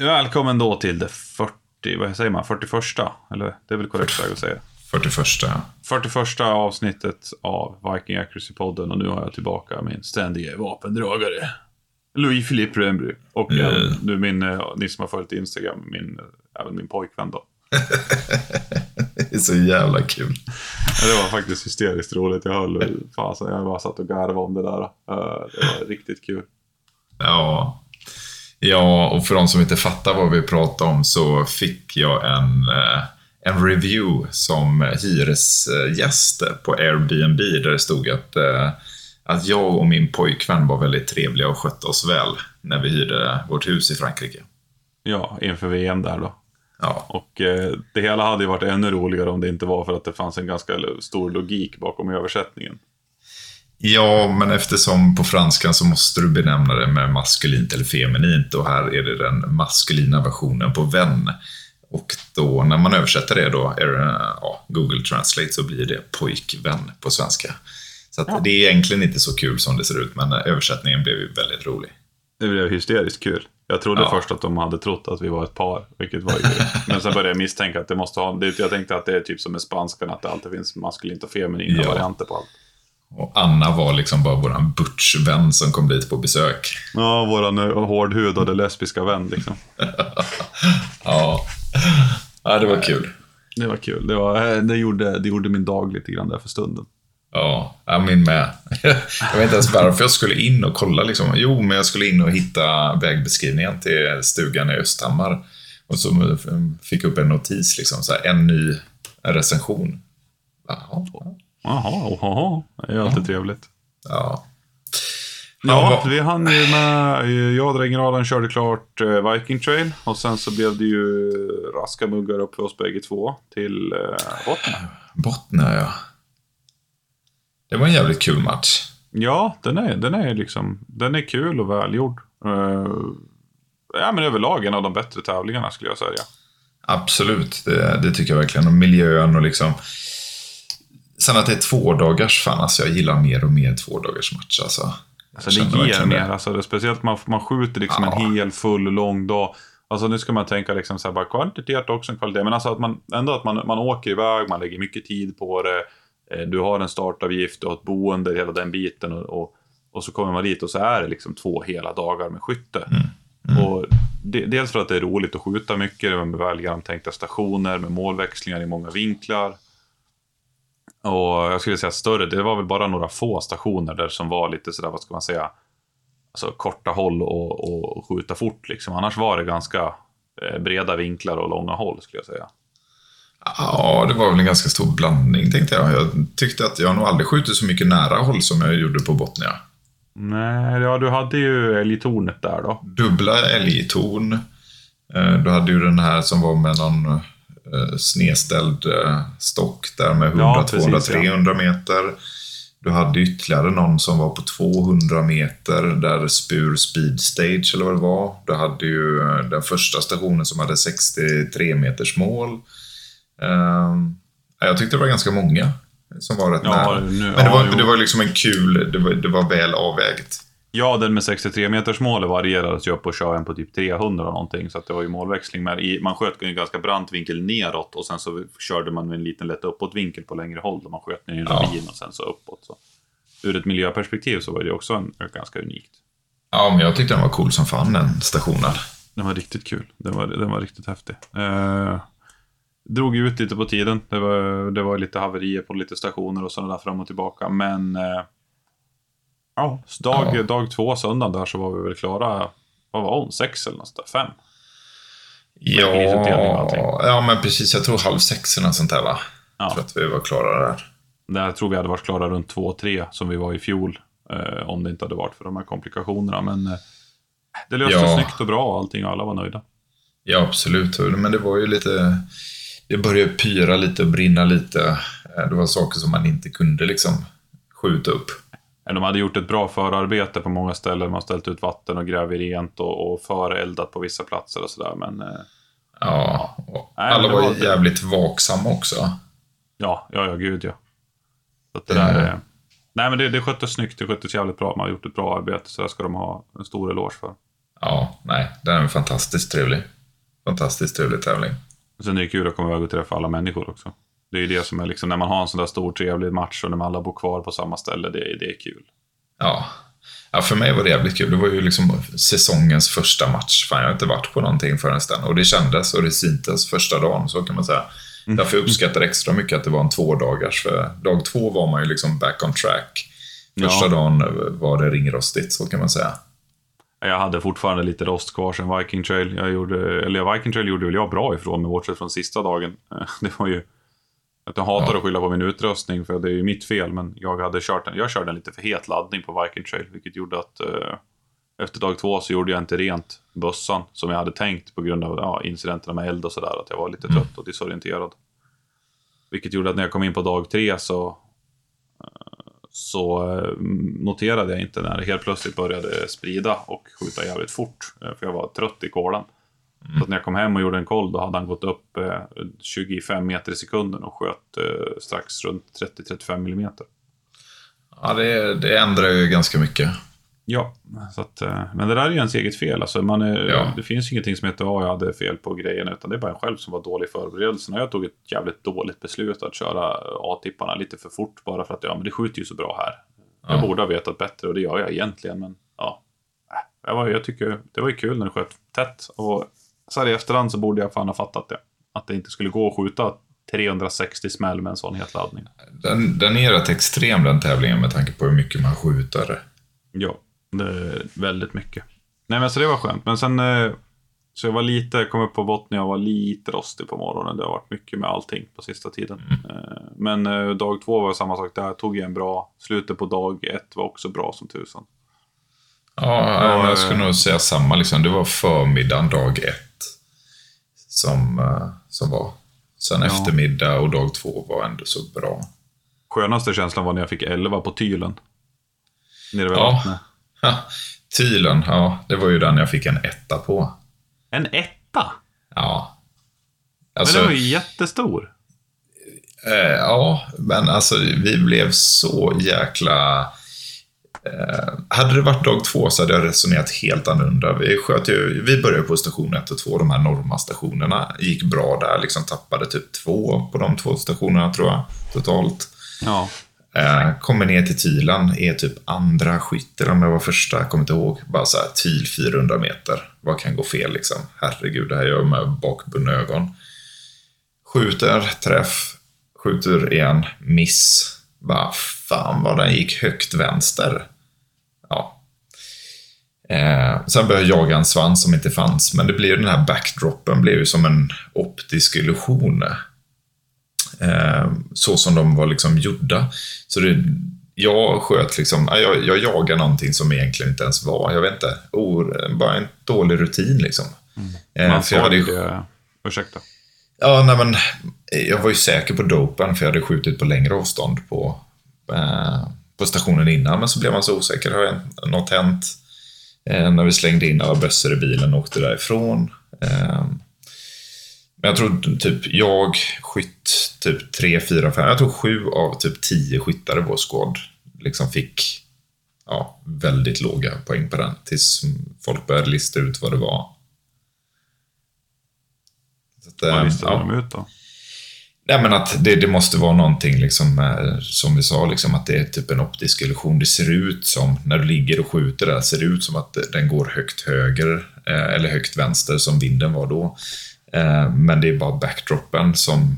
Välkommen då till det 40, vad säger man, 41? Eller det är väl korrekt väg att säga. 41. 41 avsnittet av Viking Accuracy-podden och nu har jag tillbaka min ständiga vapendragare. Louis Philippe Rembry. Och Mm. även nu min, eh, ni som har följt Instagram, min, eh, även min pojkvän då. Det är så jävla kul. Det var faktiskt hysteriskt roligt. Jag höll, fasen, jag bara satt och garvade om det där. Eh, Det var riktigt kul. Ja. Ja, och för de som inte fattar vad vi pratar om så fick jag en, eh, en review som hyresgäst på Airbnb där det stod att, eh, att jag och min pojkvän var väldigt trevliga och skötte oss väl när vi hyrde vårt hus i Frankrike. Ja, inför VM där då. Ja, Och eh, det hela hade ju varit ännu roligare om det inte var för att det fanns en ganska stor logik bakom översättningen. Ja, men eftersom på franskan så måste du benämna det med maskulint eller feminint och här är det den maskulina versionen på vän. Och då när man översätter det då, är det, ja, Google Translate, så blir det pojkvän på svenska. Så att det är egentligen inte så kul som det ser ut, men översättningen blev ju väldigt rolig. Det blev hysteriskt kul. Jag trodde Ja. först att de hade trott att vi var ett par, vilket var ju kul. Men sen började jag misstänka att det måste ha... Det, jag tänkte att det är typ som med spanskan, att det alltid finns maskulint och feminina Ja. varianter på allt. Och Anna var liksom bara våran butch-vän som kom dit på besök. Ja, våran eh, hårdhudade lesbiska vän liksom. Ja, ja det var kul. Det var kul. Det, var, eh, det, gjorde, det gjorde min dag lite grann där för stunden. Ja, min med. Jag vet inte ens varför jag skulle in och kolla. Liksom. Jo, men jag skulle in och hitta vägbeskrivningen till stugan i Östhammar. Och så fick jag upp en notis, liksom, så här, en ny recension. Jaha. Jaha, jaha. Det är ju alltid trevligt. Ja. Ja, vi hann ju med, jag och Drängraden körde klart eh, Viking Trail och sen så blev det ju raska muggar upp för oss bägge två till eh, botten. Bottna, ja. Det var en jävligt kul match. Ja, den är, den är liksom, den är kul och välgjord. Eh, ja, men överlag en av de bättre tävlingarna skulle jag säga. Absolut, det, det tycker jag verkligen. Och miljön och liksom... Sen att det är två dagars fan, alltså jag gillar mer och mer två dagars match alltså. Alltså det ger mer. Alltså, det speciellt man, man skjuter liksom Ja. en hel, full, lång dag. Alltså nu ska man tänka liksom så här, bara kvantitet också en kvalitet. Men alltså att man ändå att man, man åker iväg, man lägger mycket tid på det. Eh, Du har en startavgift, du har ett boende, hela den biten. Och, och, och så kommer man dit och så är det liksom två hela dagar med skytte. Och de, dels för att det är roligt att skjuta mycket, med väl genomtänkta stationer, med målväxlingar i många vinklar. Och jag skulle säga större, det var väl bara några få stationer där som var lite sådär, vad ska man säga, alltså korta håll och, och, skjuta fort liksom. Annars var det ganska eh, breda vinklar och långa håll skulle jag säga. Ja, det var väl en ganska stor blandning tänkte jag. Jag tyckte att jag nog aldrig skjutit så mycket nära håll som jag gjorde på Botnia. Nej, ja du hade ju älgtornet där då. Dubbla älgtorn. Eh, Du hade ju den här som var med någon eh, snedställd eh, stock där med 100, Ja, 200, precis, ja. 300 meter. Du hade ytterligare någon som var på 200 meter där Spur Speed Stage eller vad det var. Du hade ju eh, den första stationen som hade 63 meters mål. Ehm, Jag tyckte det var ganska många som var rätt Ja, nära. nu- Men det ja, var, jo. det var liksom en kul, det var, det var väl avvägt. Ja, den med 63 meters mål varierades ju upp och köra en på typ 300 och någonting. Så att det var ju målväxling. Men i, man sköt en ganska brant vinkel neråt och sen så körde man med en liten lätt uppåtvinkel på längre håll. Då man sköt ner i en Ja. ravin och sen så uppåt. Så. Ur ett miljöperspektiv så var det också en, ganska unikt. Ja, men jag tyckte den var cool som fan den stationen. Den var riktigt kul. Den var, den var riktigt häftig. Eh, drog ut lite på tiden. Det var, det var lite haverier på lite stationer och sådana där fram och tillbaka. Men eh, ja, så dag, Ja. dag två, söndagen där så var vi väl klara. Vad var hon? Sex eller något sånt där? Fem? Ja, ja, men precis. Jag tror halv sex eller något sånt där va? Ja. Jag tror att vi var klara där. Där tror vi hade varit klara runt två, tre som vi var i fjol. Eh, om det inte hade varit för de här komplikationerna. Men eh, det löste Ja. snyggt och bra och allting och alla var nöjda. Ja, absolut. Men det var ju lite... Det började pyra lite och brinna lite. Eh, Det var saker som man inte kunde liksom skjuta upp. De hade gjort ett bra förarbete på många ställen. De har ställt ut vatten och grävt rent och, och föreldat på vissa platser och sådär. Men eh, Ja, Nej, alla det var var det. jävligt vaksamma också. ja, ja, ja, gud ja. Så det Det- där är... Nej, men det, det sköttes snyggt. Det sköttes jävligt bra. Man har gjort ett bra arbete. Så det ska de ha en stor eloge för. Ja, nej, den är fantastiskt trevlig. Fantastiskt trevlig tävling. Sen är det kul att komma iväg och träffa alla människor också. Det är ju det som är liksom, när man har en sån där stor trevlig match och när man alla bor kvar på samma ställe, det, är- det är kul. Ja. ja, för mig var det jävligt kul. Det var ju liksom säsongens första match. Fan, jag har inte varit på någonting förrän den. Och det kändes och det syntes första dagen, så kan man säga. Därför uppskattar jag extra mycket att det var en tvådagars. För dag två var man ju liksom back on track. Första Ja. dagen var det ringrostigt, så kan man säga. Jag hade fortfarande lite rost kvar sen Viking Trail. Jag gjorde, eller Viking Trail gjorde väl jag bra ifrån mig, bortsett från sista dagen. Det var ju... Att jag hatar Ja. att skylla på min utrustning, för det är ju mitt fel, men jag hade kört en, jag körde en lite för het laddning på Viking Trail, vilket gjorde att eh, efter dag två så gjorde jag inte rent bössan som jag hade tänkt på grund av ja, incidenterna med eld och sådär, att jag var lite Mm. trött och disorienterad. Vilket gjorde att när jag kom in på dag tre så, eh, så eh, noterade jag inte när det helt plötsligt började sprida och skjuta jävligt fort. eh, För jag var trött i kolan. Så att när jag kom hem och gjorde en koll, då hade han gått upp eh, 25 meter i sekunden och sköt eh, strax runt 30-35 millimeter. Ja, det, det ändrar ju ganska mycket. Ja, så att, eh, men det där är ju ens eget fel. Alltså man är, Ja. Det finns ingenting som heter att jag hade fel på grejerna, utan det är bara en själv som var dålig i förberedelserna. Jag tog ett jävligt dåligt beslut att köra A-tipparna lite för fort, bara för att ja, men det skjuter ju så bra här. Jag Ja. borde ha vetat bättre och det gör jag egentligen, men ja. Äh, Jag, var, jag tycker det var ju kul när det sköt tätt. Och så här i efterhand så borde jag fan ha fattat det. Att det inte skulle gå att skjuta 360 smäll med en sån het laddning. Den, den är rätt extrem den tävlingen med tanke på hur mycket man skjuter. Ja, det är väldigt mycket. Nej men så det var skönt. Men sen, eh, så jag var lite, kom upp på botten, jag var lite rostig på morgonen. Det har varit mycket med allting på sista tiden. Eh, Men eh, dag två var samma sak där, tog jag en bra. Slutet på dag ett var också bra som tusan. Ja, Ja, jag skulle nog säga samma. Liksom. Det var förmiddagen dag ett som, eh, som var. Sen Ja. eftermiddag och dag två var ändå så bra. Skönaste känslan var när jag fick 11 på tylen. Nere vid Ja. vattnet. Tylen, ja, det var ju den jag fick en etta på. En etta? Ja. Men Alltså, den var ju jättestor. eh, ja, men alltså vi blev så jäkla... Eh, hade det varit dag två så hade jag resonerat helt annorlunda. Vi, sköt ju, vi började på station ett och två, de här Norma-stationerna. Gick bra där, liksom tappade typ två på de två stationerna tror jag, totalt. Ja. Eh, kommer ner till Tylan, är typ andra skytt, eller om jag var första, kommer inte ihåg. Bara så här, Tyl 400 meter. Vad kan gå fel liksom? Herregud, det här gör jag med bakbundna ögon. Skjuter, träff, skjuter igen, miss. Bara, fan vad den gick högt vänster. Eh, sen började jag jaga en svans som inte fanns, men det blev den här backdropen blev ju som en optisk illusion. Eh, så som de var liksom gjorda. Så det, jag sköt liksom, ja, jag, jag jagade någonting som egentligen inte ens var, jag vet inte, or, bara en dålig rutin liksom. Eh, Man för jag hade såg ju, det. Ursäkta. ja, nej, men jag var ju säker på dopen för jag hade skjutit på längre avstånd på, eh, på stationen innan, men så blev man så osäker. Har något hänt? Eh, när vi slängde in alla bössor i bilen och åkte därifrån. Eh, men jag tror typ jag skytt typ tre, fyra, fem, jag tror sju av typ tio skyttar i vår squad liksom fick ja, väldigt låga poäng på den tills folk började lista ut vad det var. Så att, Vad eh, listade ja. de ut då? Nej, men att det, det måste vara någonting, liksom, eh, som vi sa, liksom, att det är typ en optisk illusion. Det ser ut som, när du ligger och skjuter där, ser det ut som att den går högt höger eh, eller högt vänster som vinden var då. Eh, men det är bara backdropen som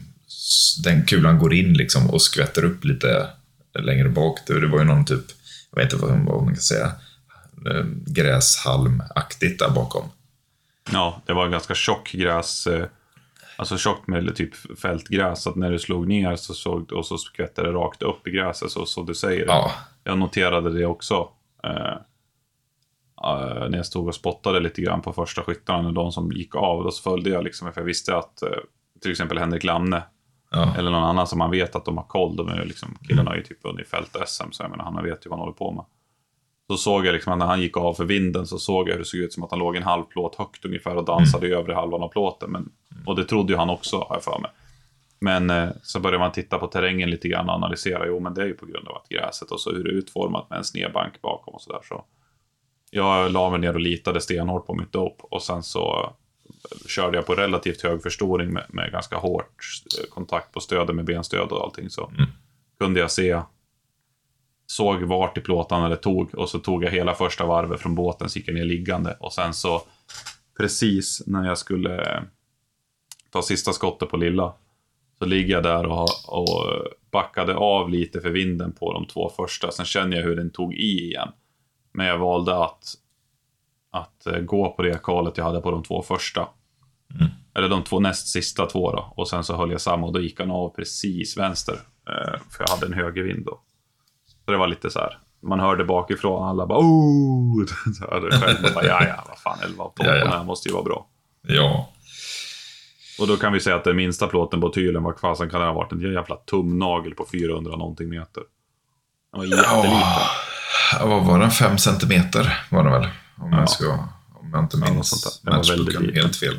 den kulan går in liksom och skvätter upp lite längre bak. Det, var ju någon typ, jag vet inte vad, man kan säga, eh, gräshalmaktigt där bakom. Ja, det var ganska tjock gräs. eh, Alltså tjockt med typ fältgräs. Så att när du slog ner så såg, och så skvättade det rakt upp i gräset. Så, så du säger. Ja, Jag noterade det också. Eh, eh, när jag stod och spottade lite grann på första skyttarna. De som gick av. Då så följde jag liksom. För jag visste att eh, till exempel Henrik Lamne. ja, Eller någon annan som man vet att de har koll. De är liksom, killarna har ju typ vunnit fält-SM. Så jag menar, han vet ju vad han håller på med. Så såg jag liksom när han gick av för vinden så såg jag hur det såg ut som att han låg en halv plåt högt ungefär och dansade i övre halvan av plåten. Men, och det trodde ju han också, har jag för mig. Men eh, så började man titta på terrängen lite grann och analysera. Jo, men det är ju på grund av att gräset och så hur det är utformat med en snedbank bakom och sådär. Så. jag la mig ner och litade stenhårt på mitt dope och sen så körde jag på relativt hög förstoring med, med ganska hårt kontakt på stödet med benstöd och allting. Så Mm. kunde jag se, såg vart i plåtarna det tog och så tog jag hela första varvet från båten, så gick jag ner liggande och sen så precis när jag skulle eh, ta sista skottet på lilla så ligger jag där och, och backade av lite för vinden på de två första. Sen känner jag hur den tog i igen. Men jag valde att, att eh, gå på det kalet jag hade på de två första. Mm. Eller de två näst sista två då. Och sen så höll jag samma och då gick han av precis vänster. Eh, för jag hade en högervind då. Så det var lite så här. Man hörde bakifrån alla bara oh! Så hörde jag själv bara ja ja, vad fan 11 av 12 Ja, ja. den här måste ju vara bra. Ja. Och då kan vi säga att den minsta plåten på tylen, vad fasen kan det ha varit? En jävla tumnagel på 400 någonting meter. Den var jätteliten. Ja, vad var den? Fem centimeter var den väl? Om Ja. jag, ska, om jag inte Ja, minns väldigt matchboken helt fel.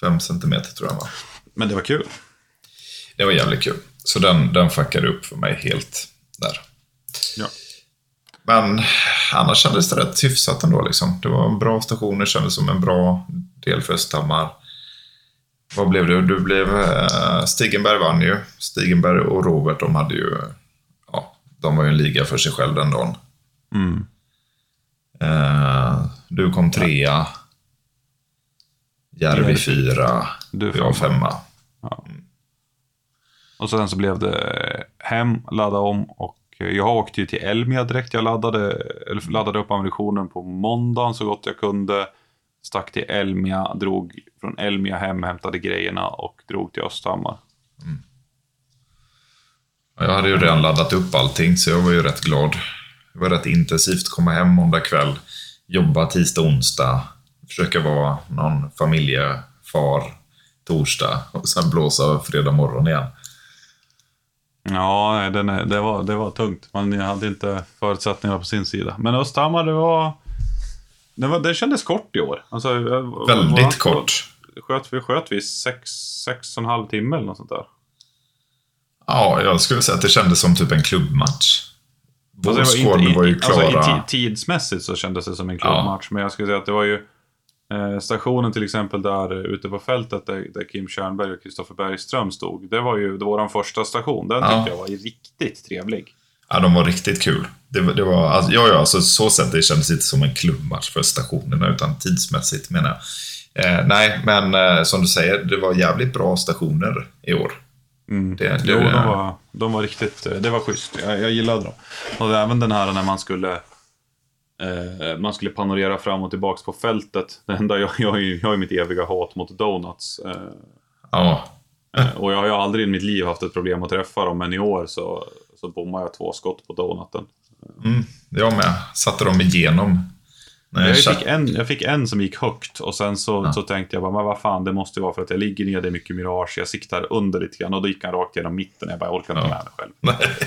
Fem centimeter tror jag var. Men det var kul. Det var jävligt kul. Så den, den fuckade upp för mig helt där. Ja. Men annars kändes det rätt hyfsat ändå. Liksom. Det var bra stationer, kändes som en bra del för Östhammar. Vad blev det? Du blev... eh, Stigenberg vann ju. Stigenberg och Robert, de hade ju... Ja, de var ju en liga för sig själv den dagen. Mm. Eh, du kom trea. Järvi fyra. Du Jag femma. femma. Och sen så blev det hem, ladda om och Eh, jag åkte ju till Elmia direkt. Jag laddade, eller laddade upp ammunitionen på måndagen så gott jag kunde. Stack till Elmia, drog från Elmia hem, hämtade grejerna och drog till Östhammar. Mm. Jag hade ju redan laddat upp allting, så jag var ju rätt glad. Det var rätt intensivt. Komma hem måndag kväll, jobba tisdag, onsdag, försöka vara någon familjefar torsdag och sen blåsa fredag morgon igen. Ja, den det, var, det var tungt. Man hade inte förutsättningarna på sin sida. Men Östhammar, det var... Det, var, det kändes kort i år. Alltså, jag- Väldigt våran- kort. Sköt, vi sköt vi sex, sex och en halv timme eller något sånt där. Ja, jag skulle säga att det kändes som typ en klubbmatch. Vår Alltså, var inte- var ju Alltså, i klara. ti- tidsmässigt så kändes det som en klubbmatch. Men jag skulle säga att det var ju eh, stationen till exempel där eh, ute på fältet där, där Kim Tjärnberg och Kristoffer Bergström stod. Det var ju vår första station. Den Ja. tyckte jag var riktigt trevlig. Ja, de var riktigt kul. Det, det var, alltså, ja, ja, alltså, så sätt det kändes inte som en klubbmatch för stationerna, utan tidsmässigt menar jag. Eh, nej, men eh, som du säger, det var jävligt bra stationer i år. Mm. Det- det- jo, de var, de var riktigt... eh, Det var schysst. Jag, jag gillade dem. Och även den här när man skulle... Eh, man skulle panorera fram och tillbaks på fältet. Det enda jag, jag, jag har ju mitt eviga hat mot donuts. Eh, Ja, Eh, Och jag har ju aldrig i mitt liv haft ett problem att träffa dem, men i år så, så bommade jag två skott på donuten. mm, jag med. Satte dem igenom. Jag chatt- fick, en, jag fick en som gick högt och sen så, Ja. så tänkte jag bara, men vad fan, det måste ju vara för att jag ligger ner, det är mycket mirage, jag siktar under lite grann och då gick han rakt genom mitten. Jag bara, jag orkar inte Ja. med mig själv.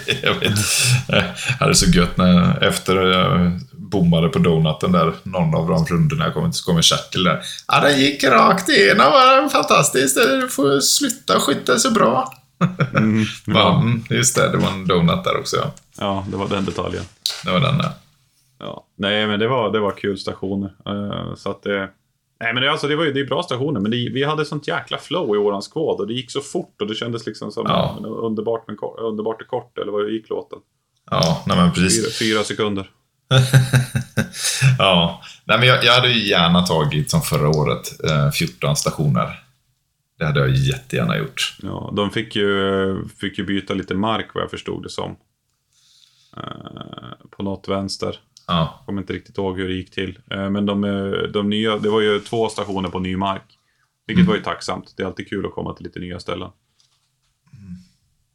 Nej, jag vet. Jag hade så gött när efter jag bommade på donuten där, någon av de rundorna, kom, så kommer Kjetil där. Ja, den gick rakt igenom, var fantastiskt. Du får sluta skjuta så bra. Mm, Ja. Mm, just det, det var en donut där också. Ja. ja, det var den detaljen. Det var den där. Ja. Nej, men det var, det var kul stationer. Eh, så att det... Nej, men det, alltså, det var ju det är bra stationer, men det, vi hade sånt jäkla flow i våran squad och det gick så fort och det kändes liksom som Ja. underbart, men underbart är kort, eller vad gick låten? Ja, nej men precis. Fyra, fyra sekunder. ja, nej men jag, jag hade ju gärna tagit som förra året, eh, 14 stationer. Det hade jag jättegärna gjort. Ja, de fick ju, fick ju byta lite mark vad jag förstod det som. Eh, på något vänster. Ja, Kommer inte riktigt ihåg hur det gick till. Eh, men de, eh, de nya, det var ju två stationer på ny mark. Vilket var ju tacksamt. Det är alltid kul att komma till lite nya ställen.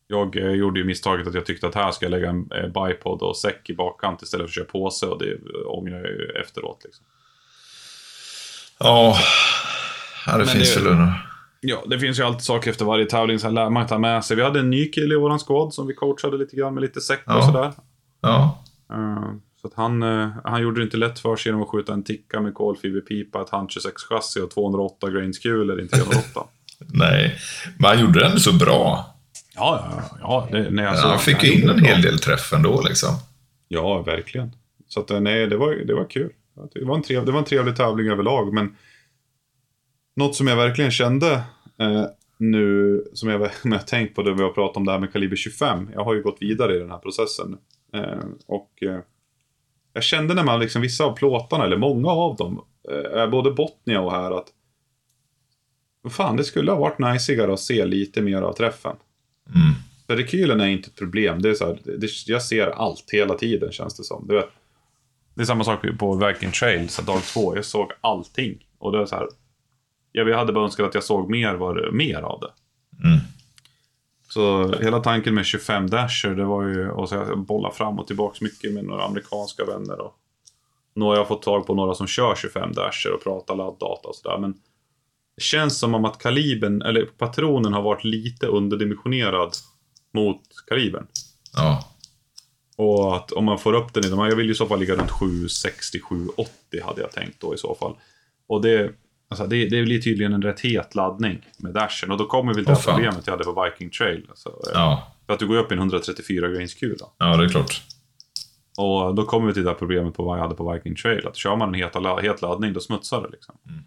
Jag eh, gjorde ju misstaget att jag tyckte att här ska jag lägga en eh, bipod och säck i bakkant istället för att köra påse och det eh, ångrar jag ju efteråt. Liksom. ja, ja det Men finns det- väl en... Ja, det finns ju alltid saker efter varje tävling som man ta med sig. Vi hade en ny kille i våran squad som vi coachade lite grann med lite säck och Ja. sådär. Ja, Så att han, han gjorde det inte lätt för sig genom att skjuta en ticka med kolfiberpipa, ett Hunt 26-chassi och 208 grains kulor i en 308. nej. Men han gjorde den så bra. Ja, ja, ja. Det, nej, alltså, han fick ju in en hel del träff ändå liksom. Ja, verkligen. Så att, eh, nej, det var, det var kul. det, var en trev, det var en trevlig tävling överlag, men något som jag verkligen kände eh, nu, som jag, som jag tänkt på det vi har pratat om det här med kaliber 25. Jag har ju gått vidare i den här processen. Eh, och eh, jag kände när man liksom, vissa av plåtarna, eller många av dem, eh, både Botnia och här att Fan, det skulle ha varit najsigare att se lite mer av träffen. Mm. För rekylen är inte ett problem. Det är så här, det, jag ser allt hela tiden känns det som. Du vet, det är samma sak på Viking Trail, så dag två. Jag såg allting. Och det är så här, jag hade bara önskat att jag såg mer, var, mer av det. Mm. Så hela tanken med 25 dasher, det var ju att bolla fram och tillbaka mycket med några amerikanska vänner. Och nu har jag fått tag på några som kör 25 dasher och pratar ladddata och sådär. Men det känns som om att kalibern, eller patronen har varit lite underdimensionerad mot kalibern. Ja. Och att om man får upp den i de jag vill ju i så fall ligga runt 760-780 hade jag tänkt då i så fall. Och det, alltså det, det blir tydligen en rätt het laddning med dashen. Och då kommer vi till Åh, det problemet jag hade på Viking Trail. Alltså, eh, Ja. För att du går upp i en 134 grains kula. ja, det är klart. Och då kommer vi till det här problemet på vad jag hade på Viking Trail. Att kör man en het, het laddning, då smutsar det liksom. Mm.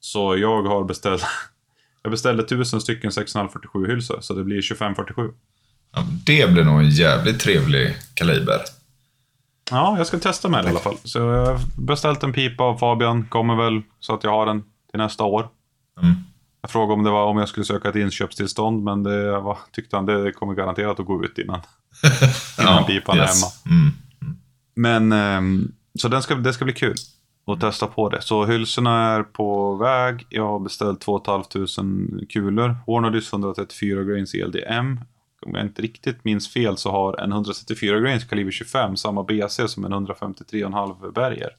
Så jag har beställt... jag beställde 1000 stycken 6,547 hylsor, så det blir 2547. Ja, det blir nog en jävligt trevlig kaliber. Ja, jag ska testa med det i alla fall. Så jag har beställt en pipa av Fabian, kommer väl så att jag har den till nästa år. Mm. Jag frågade om det var om jag skulle söka ett inköpstillstånd, men det var, tyckte han det kommer garanterat att gå ut innan, innan pipan är hemma. Mm. Men, ehm, så den ska, det ska bli kul att testa på det. Så hylsorna är på väg. Jag har beställt 2 500 kulor. Hornadys 134 grains ELDM. Om jag inte riktigt minns fel så har en 134 grains kaliber 25 samma BC som en 153,5 Berger.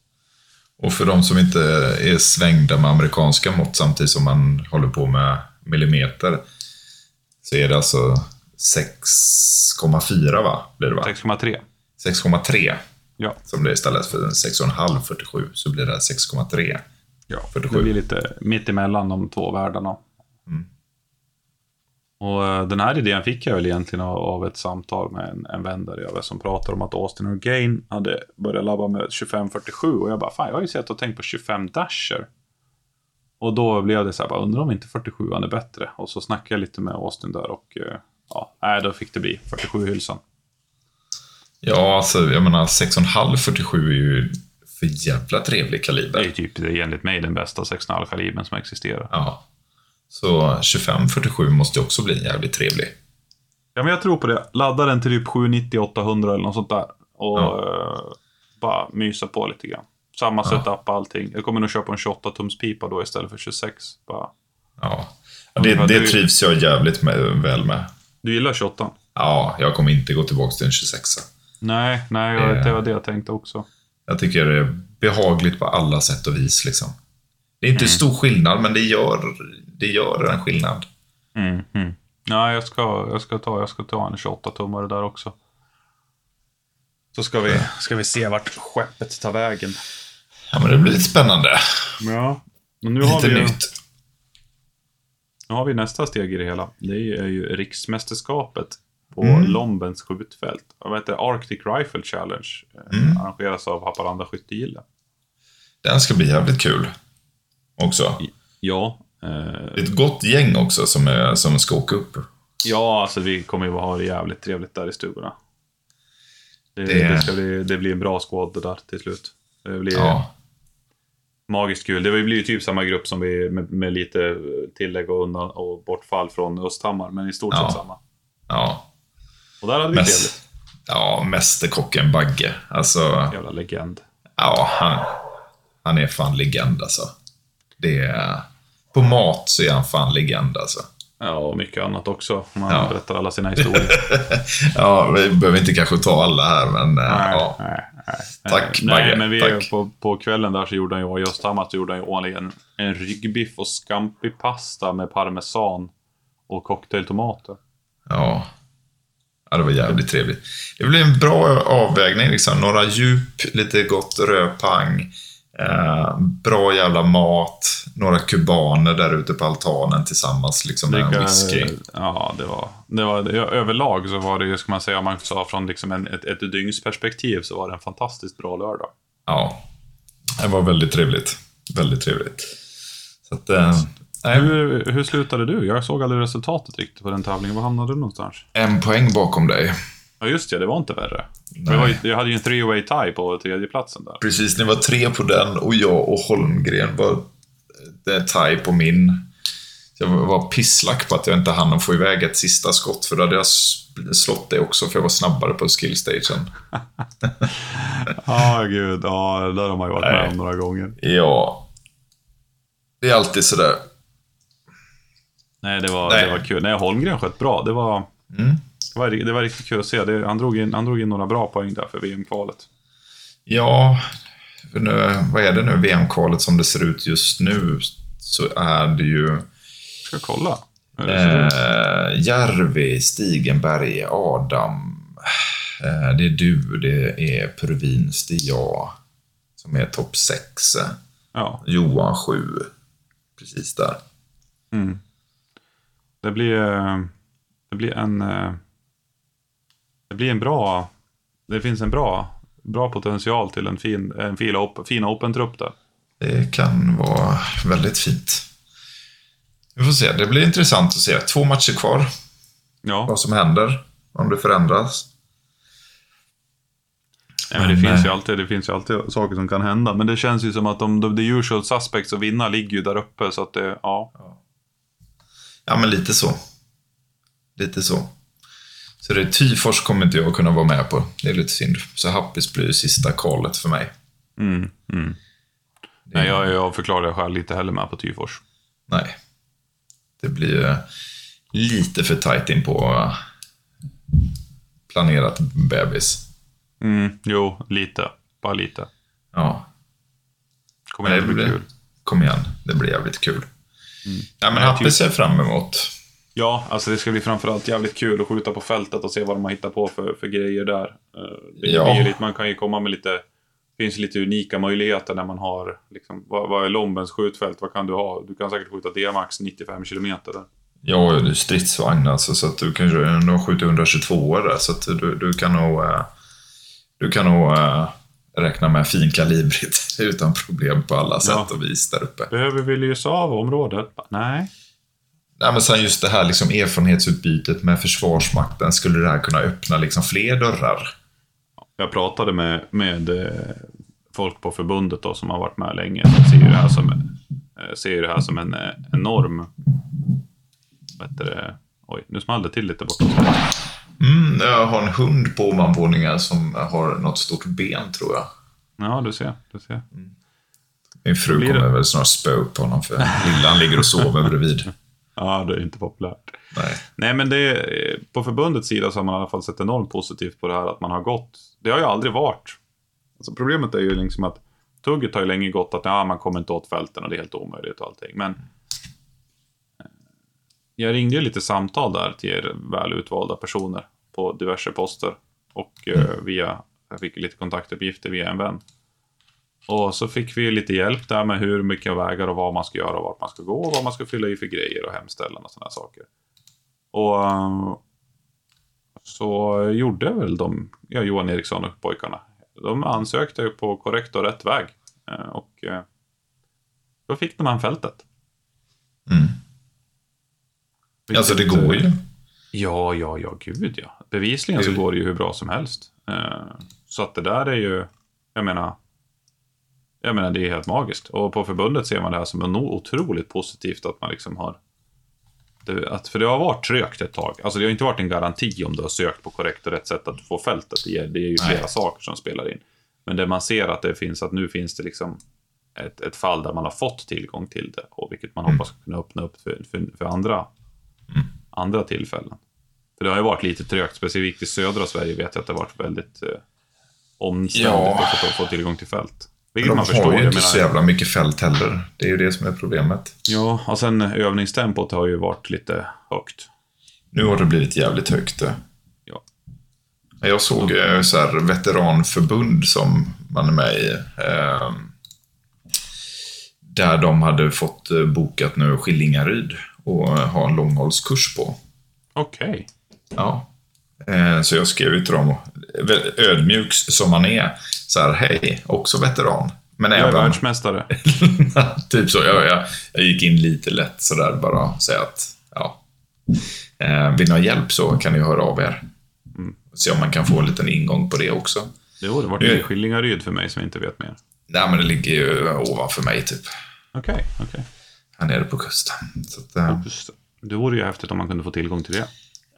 Och för de som inte är svängda med amerikanska mått samtidigt som man håller på med millimeter så är det alltså 6,4 va? Blir det va? 6,3. 6,3 Ja. som det istället för en 6,5 47 så blir det 6,3. Ja, 47. det blir lite mitt emellan de två världarna. Mm. Och eh, den här idén fick jag väl egentligen av, ett samtal med en, en vän där över som pratade om att Austin Orgain hade börjat labba med 2547 och jag bara, fan jag har ju sett och tänkt på 25 Dasher. Och då blev det så här, bara, undrar om inte 47 är bättre. Och så snackade jag lite med Austin där och eh, ja, nej, då fick det bli 47 hylsan. Ja, alltså jag menar 6,5 47 är ju för jävla trevlig Det kaliber. är typ det är enligt mig den bästa 6,5 kalibern som existerar. Ja. Så 25 47 måste ju också bli jävligt trevlig. Ja, men jag tror på det. Ladda den till typ 790-800 eller något sånt där. Och eh, bara mysa på lite grann. Samma Ja. setup, allting. Jag kommer nog köpa en 28-tums pipa då istället för 26. Bara. Ja. Ja, Det, det trivs jag jävligt med, väl med. Du gillar 28? Ja, jag kommer inte gå tillbaka till en 26. Nej, nej, jag- det var det jag tänkte också. Jag tycker det är behagligt på alla sätt och vis. Liksom. Det är inte stor skillnad, men det gör, det gör en skillnad. Mm, mm. Nej, jag ska, jag, ska ta, jag ska ta en 28-tummare där också. Så ska vi, ska vi se vart skeppet tar vägen. Ja, men det blir lite spännande. Ja. Och nu har Lite vi ju... nytt. Nu har vi nästa steg i det hela. Det är ju riksmästerskapet på Mm. Lombens skjutfält. Vad heter? Arctic Rifle Challenge. eh, Mm. Arrangeras av Haparanda skyttegille. Den ska bli jävligt kul. Också. Ja. Eh, Det är ett gott gäng också som, är, som ska åka upp. ja, alltså vi kommer ju ha det jävligt trevligt där i stugorna. Det, Det- det, ska bli, det blir en bra skåd det där till slut. Det blir Ja. magiskt kul. Det blir ju typ samma grupp som vi med, med lite tillägg och, undan, och bortfall från Östhammar, men i stort Ja. sett samma. Ja. Och där hade vi Mäst, trevligt. ja, mästerkocken Bagge. Alltså, Jävla legend. ja, han, han är fan legend alltså. Det är, på mat så är han fan legend alltså. Ja, och mycket annat också. Man Ja. berättar alla sina historier. Ja, vi behöver inte kanske ta alla här, men eh, nej, ja. nej, nej. Tack, Nej, Bagge, men vi, tack. På, på kvällen där så gjorde han ju, Östhammar så gjorde han ju årligen en ryggbiff och scampi-pasta med parmesan och cocktailtomater. Ja. Ja, det var jävligt trevligt. Det blir en bra avvägning. Liksom. Några djup, lite gott rödpang. Eh, bra jävla mat. Några kubaner där ute på altanen tillsammans liksom, med en whisky. Ja, det var, det var överlag så var det ska man säga, om man sa från liksom en, ett, ett dygnsperspektiv så var det en fantastiskt bra lördag. Ja. Det var väldigt trevligt. Väldigt trevligt. Så att, eh, nej, Hur, hur slutade du? Jag såg aldrig resultatet riktigt på den tävlingen. Var hamnade du någonstans? en poäng bakom dig. Ja, just det. Det var inte värre. Var, jag hade ju en three-way tie på tredjeplatsen där. Precis, ni var tre på den och jag och Holmgren var det tie på min. Jag var pisslack på att jag inte hann få iväg ett sista skott, för då hade jag slått det också, för jag var snabbare på skillstagen. Ja, gud. Ja, det där har man ju varit med Nej. om några gånger. Ja. Det är alltid sådär. Nej, det var, Nej. Det var kul. Nej, Holmgren sköt bra. Det var, Mm. det var, det var riktigt kul att se. Det, han, drog in, han drog in några bra poäng där för VM-kvalet. Ja, för nu, vad är det nu, VM-kvalet som det ser ut just nu, så är det ju Ska jag kolla? eh, Järvi, Stigenberg, Adam, eh, det är du, det är Purvins, det är jag som är topp 6. Ja. Johan 7, precis där. Mm. Det blir, eh, det blir en... eh, Det blir en bra... Det finns en bra, bra potential till en fin, en fin, op, fin open-trupp där. Det kan vara väldigt fint. Vi får se, det blir intressant att se. Två matcher kvar, Ja, vad som händer, om det förändras. Nej, men det, Men, finns ju eh, alltid, det finns ju alltid saker som kan hända. Men det känns ju som att de, de, the usual suspects att vinna ligger ju där uppe. Så att det, ja. Ja, men lite så. Lite så. Så det är Tyfors kommer inte jag kunna vara med på. Det är lite synd. Så Happis blir ju sista kvalet för mig. Mm, mm. Nej, jag, jag förklarar det själv lite heller med på Tyfors. Nej. Det blir eh, lite för tajt in på eh, planerat bebis. Mm, jo, lite. Bara lite. Ja, Kommer det bli det blir- kul. kom igen. Det blir jävligt kul. Ja, men Happis typ- ser fram emot. Ja, alltså det ska bli framförallt jävligt kul att skjuta på fältet och se vad de har hittat på för, för grejer där. Eh, Det Ja. blir man kan ju komma med lite... Det finns lite unika möjligheter när man har... Liksom, vad, vad är Lombens skjutfält? Vad kan du ha? Du kan säkert skjuta D-max 95 kilometer där. Ja, det är stridsvagn alltså, så att du kan ju ändå skjuta 122 där, så att du, du kan nog... eh, Du kan nog eh, räkna med finkalibrigt utan problem på alla sätt och vis där uppe. Behöver vi lysa av området? Nej. Nej, men sen just det här liksom erfarenhetsutbytet med Försvarsmakten, skulle det här kunna öppna liksom fler dörrar? Jag pratade med, med eh, folk på förbundet då, som har varit med länge. Som ser ju det här som, eh, ser det här som en eh, enorm... Vad heter det? Oj, nu small det till lite bortåt. Mm, jag har en hund på ovanvåningen som har något stort ben, tror jag. Ja, du ser. Du ser. Min fru Blir det- kommer väl snart spö upp honom, för lillan ligger och sover bredvid. Ja, det är inte populärt. Nej. Nej, men det, är- på förbundets sida så har man i alla fall sett enormt positivt på det här att man har gått. Det har ju aldrig varit. Alltså problemet är ju liksom att tugget har ju länge gått att ja, man kommer inte åt fälten och det är helt omöjligt och allting. Men eh, jag ringde ju lite samtal där till er väl utvalda personer på diverse poster. Och eh, via, jag fick lite kontaktuppgifter via en vän. Och så fick vi lite hjälp där med hur mycket vägar och vad man ska göra och vart man ska gå och vad man ska fylla i för grejer och hemställan och sådana saker. Och så gjorde väl de, ja, Johan Eriksson och pojkarna. De ansökte på korrekt och rätt väg. Eh, Och eh, då fick de han fältet. Mm. Alltså, det Vilket, går ju. Ja, ja, ja, gud ja. Bevisligen så går det ju hur bra som helst. Eh, Så att det där är ju, jag menar, jag menar det är helt magiskt. Och på förbundet ser man det här som en otroligt positivt att man liksom har det, att, för det har varit trögt ett tag. Alltså det har inte varit en garanti om du har sökt på korrekt och rätt sätt att få fältet. Det är, det är ju Nej. flera saker som spelar in. Men det man ser att det finns, att nu finns det liksom ett, ett fall där man har fått tillgång till det. Och vilket man Mm. hoppas kunna öppna upp för, för, för andra, Mm. andra tillfällen. För det har ju varit lite trögt, specifikt i södra Sverige vet jag att det har varit väldigt eh, omständigt Ja. att få, tillgång till fält. Vilket De man förstår. har ju inte så jävla mycket fält heller. Det är ju det som är problemet. Ja, och sen övningstempot har ju varit lite högt. Nu har det blivit jävligt högt. Ja. Jag såg eh, så här veteranförbund som man är med i. Eh, där de hade fått eh, bokat nu Skillingaryd och eh, ha en långhållskurs på. Okej. Ja. Eh, Så jag skrev ju till dem, ödmjuk som man är, så här, hej, också veteran. Men Jag är även... världsmästare. typ så. Jag, jag, jag gick in lite lätt sådär bara och säga att, ja. Eh, vill ni ha hjälp så kan ni höra av er. Mm. Se om man kan få en liten ingång på det också. Jo, det var Skillingaryd för mig som inte vet mer. Nej, men det ligger ju ovanför mig typ. Okej, okej. Här nere på kusten. Så att, eh, det. Vore ju häftigt om man kunde få tillgång till det.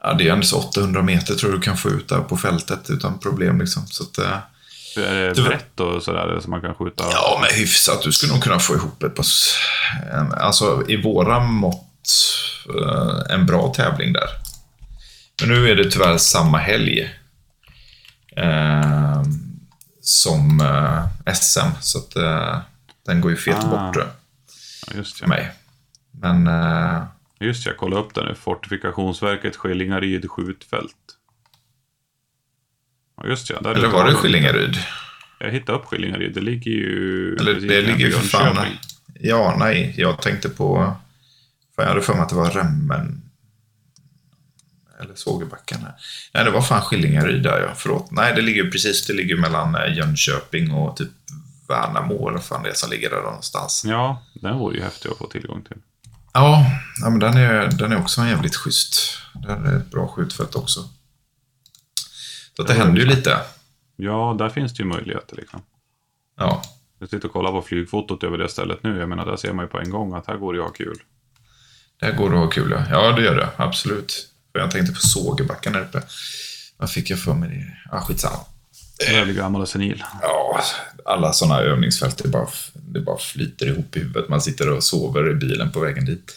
ja, det är ändå så 800 meter tror du kan få ut där på fältet utan problem liksom. Så att, eh, Är det brett och sådär så man kan skjuta? Ja, men hyfsat. Du skulle nog kunna få ihop ett par... Alltså, i våra mått, eh, en bra tävling där. Men nu är det tyvärr samma helg eh, som eh, SM, så att eh, den går ju fet Ah. bort just för det. mig. Men eh, Just jag kollade upp det nu. Fortifikationsverket Skillingaryd skjutfält. Ja, just det. Där eller var det Skillingaryd? Jag hittade upp Skillingaryd. Det ligger ju... Eller det ligger ju för fan... Ja, nej, jag tänkte på... Fan, jag hade för mig att det var Remmen. Eller Sågebacken. Nej, det var fan Skillingaryd där, ja. Förlåt. Nej, det ligger precis, det ligger mellan eh, Jönköping och typ Värnamo, eller fan det som ligger där någonstans. Ja, den vore ju häftig att få tillgång till. Ja, ja men den är, den är också en jävligt schysst. Den är ett bra skjutfält också. Så det händer ju lite. Ja, där finns det ju möjligheter liksom. Ja, Jag sitter och kollar på flygfotot över det stället nu. Jag menar, där ser man ju på en gång att här går det att ha kul. det går att ha kul, ja. Ja, det gör det. Absolut. Jag tänkte på Sågebacken där uppe. Vad fick jag för mig det? Ja, skitsamma. Jag blir gammal och senil. Ja, alla sådana övningsfält, det bara, det bara flyter ihop i huvudet. Man sitter och sover i bilen på vägen dit.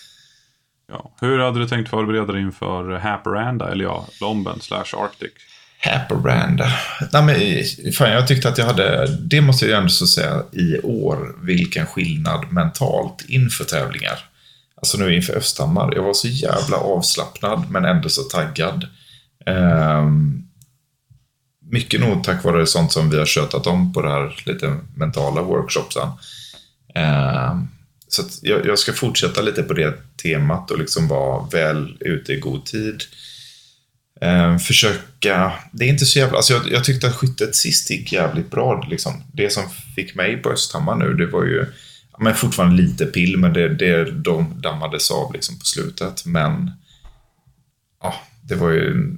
Ja. Hur hade du tänkt förbereda dig inför Haparanda, eller ja, Lomben slash Arctic? Haparanda. Nej, men fan, jag tyckte att jag hade, det måste jag ändå så säga, i år, vilken skillnad mentalt inför tävlingar. Alltså nu inför Östhammar. Jag var så jävla avslappnad, men ändå så taggad. Ehm, mycket nog tack vare sånt som vi har tjötat om på det här lite mentala workshopsen. Eh, så att jag, jag ska fortsätta lite på det temat och liksom vara väl ute i god tid. Eh, försöka, det är inte så jävla, alltså jag, jag tyckte att skyttet sist gick jävligt bra. Liksom. Det som fick mig på Östhammar nu, det var ju men fortfarande lite pill, men det, det, de dammades av liksom på slutet. Men ja, det var ju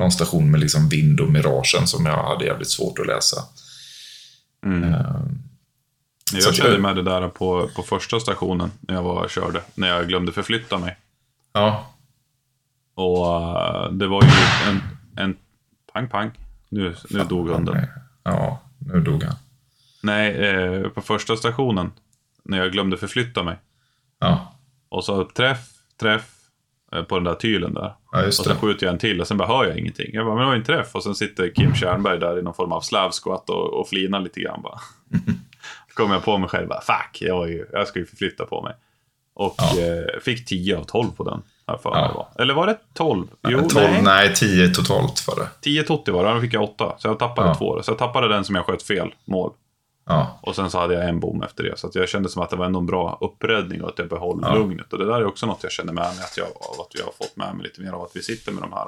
någon station med liksom vind och miragen som jag hade jävligt svårt att läsa. Mm. Eh, Jag kände jag- med det där på, på första stationen när jag var och körde. När jag glömde förflytta mig. ja, Och eh, det var ju en, en pang pang. Nu, nu dog hunden. ja, nu dog han. Nej, eh, på första stationen. När jag glömde förflytta mig. Ja, Och så träff, träff på den där tylen där. ja Och sen det. skjuter jag en till och sen bara hör jag ingenting. Jag bara, men det var en träff. Och sen sitter Kim Tjärnberg där i någon form av slav squat och, och flinar lite grann bara. Kom jag på mig själv bara, fuck, jag, var ju, jag ska ju förflytta på mig. Och Ja. eh, fick 10 av 12 på den. Här för Ja. var. Eller var det 12? Jo, 12, nej. nej, 10 totalt var det. 10 totti var det, då fick jag 8. Så jag tappade Ja. två. Så jag tappade den som jag sköt fel mål. Ja, Och sen så hade jag en bom efter det. Så jag kände som att det var ändå en bra uppräddning och att jag behöll Ja. lugnet. Och det där är också något jag känner med mig, att, jag, av att vi har fått med mig lite mer av att vi sitter med de här...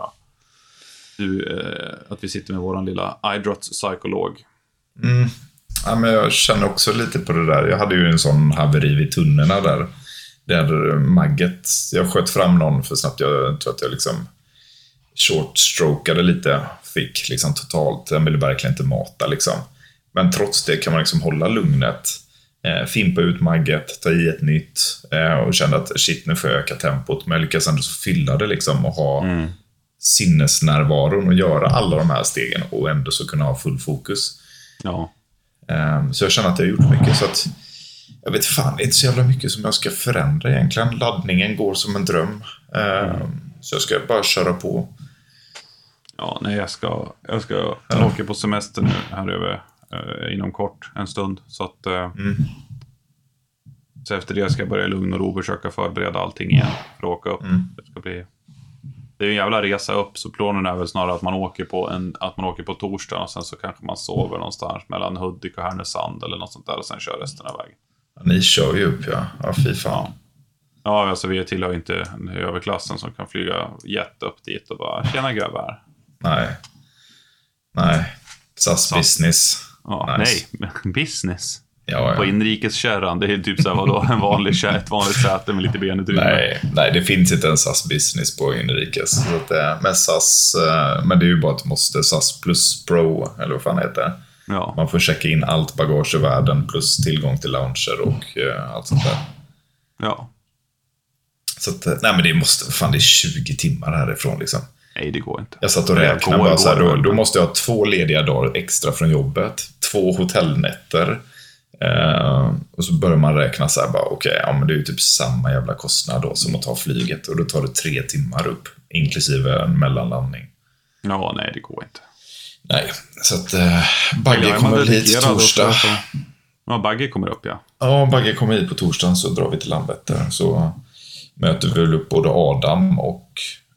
Du, eh, att vi sitter med våran lilla idrottspsykolog. Mm. Ja, men jag känner också lite på det där. Jag hade ju en sån haveri vid tunnorna där. Där Magget, jag sköt fram någon för snabbt. Jag tror att jag liksom short-strokade lite. Fick liksom totalt, den ville verkligen inte mata liksom. Men trots det kan man liksom hålla lugnet. Eh, fimpa ut Magget, ta i ett nytt eh, och kände att shit, nu får jag öka tempot. Men jag lyckas ändå så fylla det liksom och ha Mm. sinnesnärvaron och göra alla de här stegen och ändå så kunna ha full fokus. Ja. Ehm, Så jag känner att jag har gjort mycket. Så att, jag vet fan, det är inte så jävla mycket som jag ska förändra egentligen. Laddningen går som en dröm. Ehm, Så jag ska bara köra på. Ja, nej, jag ska, jag ska jag åker på semester nu här över eh, inom kort, en stund. Så att eh, Mm. så efter det ska jag börja i lugn och ro och försöka förbereda allting igen för att åka upp. Mm. Det ska bli... Det är en jävla resa upp, så planen är väl snarare att man åker på, en, att man åker på torsdag och sen så kanske man sover någonstans mellan Hudik och Härnösand eller något sånt där och sen kör resten av vägen. Ni kör ju upp ja. Ja, fy fan. Ja, alltså vi tillhör inte överklassen som kan flyga jet upp dit och bara “Tjena grabbar”. Nej. Nej. SAS. business. Ja, Nice. Nej, business. Ja, På ja. inrikeskärran, det är typ såhär, vadå, en vanlig kär, ett vanligt säte med lite benutrymme. Nej, nej, det finns inte en SAS-business på inrikes. Så att, eh, men SAS, eh, men det är ju bara ett måste. SAS plus Pro, eller vad fan det heter. Ja. Man får checka in allt bagage i världen plus tillgång till lounger och eh, allt sånt där. ja. Så att, nej men det måste, fan det är 20 timmar härifrån liksom. Nej, det går inte. Jag satt och räknade går, bara så här, då, då måste jag ha två lediga dagar extra från jobbet, två hotellnätter. Eh, och så börjar man räkna så här bara, okej, ja men det är ju typ samma jävla kostnad då som att ta flyget. Och då tar det tre timmar upp, inklusive en mellanlandning. Ja, nej, det går inte. Nej, så att eh, Bagge Ja, kommer hit torsdag. Ja, Bagge kommer upp, ja. Ja, Bagge kommer hit på torsdagen så drar vi till Landvetter. Så möter vi väl upp både Adam och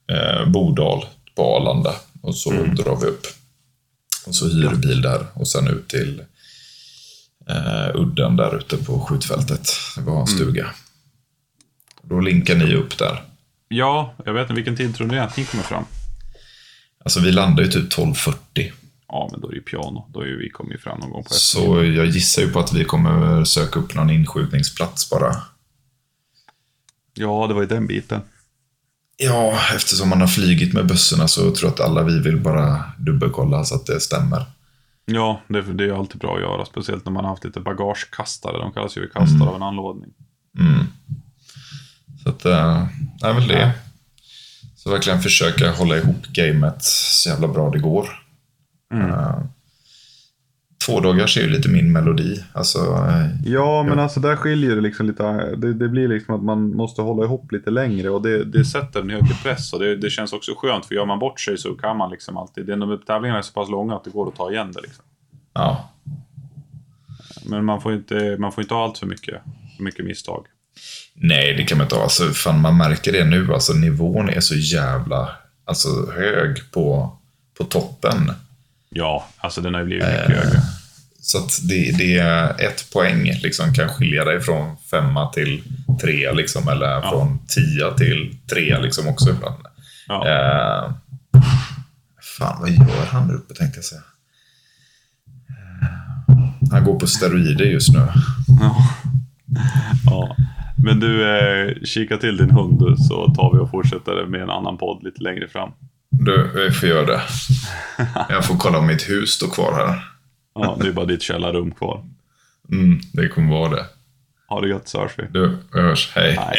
eh, Bodal på Arlanda. Och så drar vi upp. Och så hyr bil där och sen ut till eh, udden där ute på skjutfältet. Det var en stuga. Då linkar ni upp där. Ja, jag vet inte, vilken tid tror ni att ni kommer fram? Alltså vi landar ju typ 12.40. Ja, men då är det ju piano. Då är vi kommer ju fram någon gång på Så jag gissar ju på att vi kommer söka upp någon inskjutningsplats bara. Ja, det var ju den biten. Ja, eftersom man har flygit med bussarna så tror jag att alla vi vill bara dubbelkolla så att det stämmer. Ja, det, det är ju alltid bra att göra. Speciellt när man har haft lite bagagekastare. De kallas ju kastare av en anledning. Mm. Så att, äh, det är väl det. Så verkligen försöka hålla ihop gamet så jävla bra det går. Mm. Äh, två dagars är ju lite min melodi. Alltså, äh, Ja, men alltså där skiljer det liksom lite. Det, det blir liksom att man måste hålla ihop lite längre och det, det sätter en högre press. Och det, det känns också skönt för gör man bort sig så kan man liksom alltid. De tävlingarna är så pass långa att det går att ta igen det liksom. ja. Men man får inte, man får inte ha allt för mycket, för mycket misstag. Nej, det kan man inte ha. Alltså, fan, man märker det nu. Alltså, nivån är så jävla alltså, hög på, på toppen. Ja, alltså den har ju blivit mycket högre. Så att det, det är ett poäng liksom, kan skilja dig från femma till trea, liksom, eller från tia till trea liksom, också ibland. Ja. Eh, fan, vad gör han där uppe tänkte jag säga. Eh, han går på steroider just nu. Ja. ja. Men du, eh, kika till din hund du, så tar vi och fortsätter med en annan podd lite längre fram. Du, vi får göra det. Jag får kolla om mitt hus står kvar här. Ja, det är bara ditt källarrum kvar. Mm, det kommer vara det. Ha det gött så hörs vi. Du, hörs. Hej. Nej.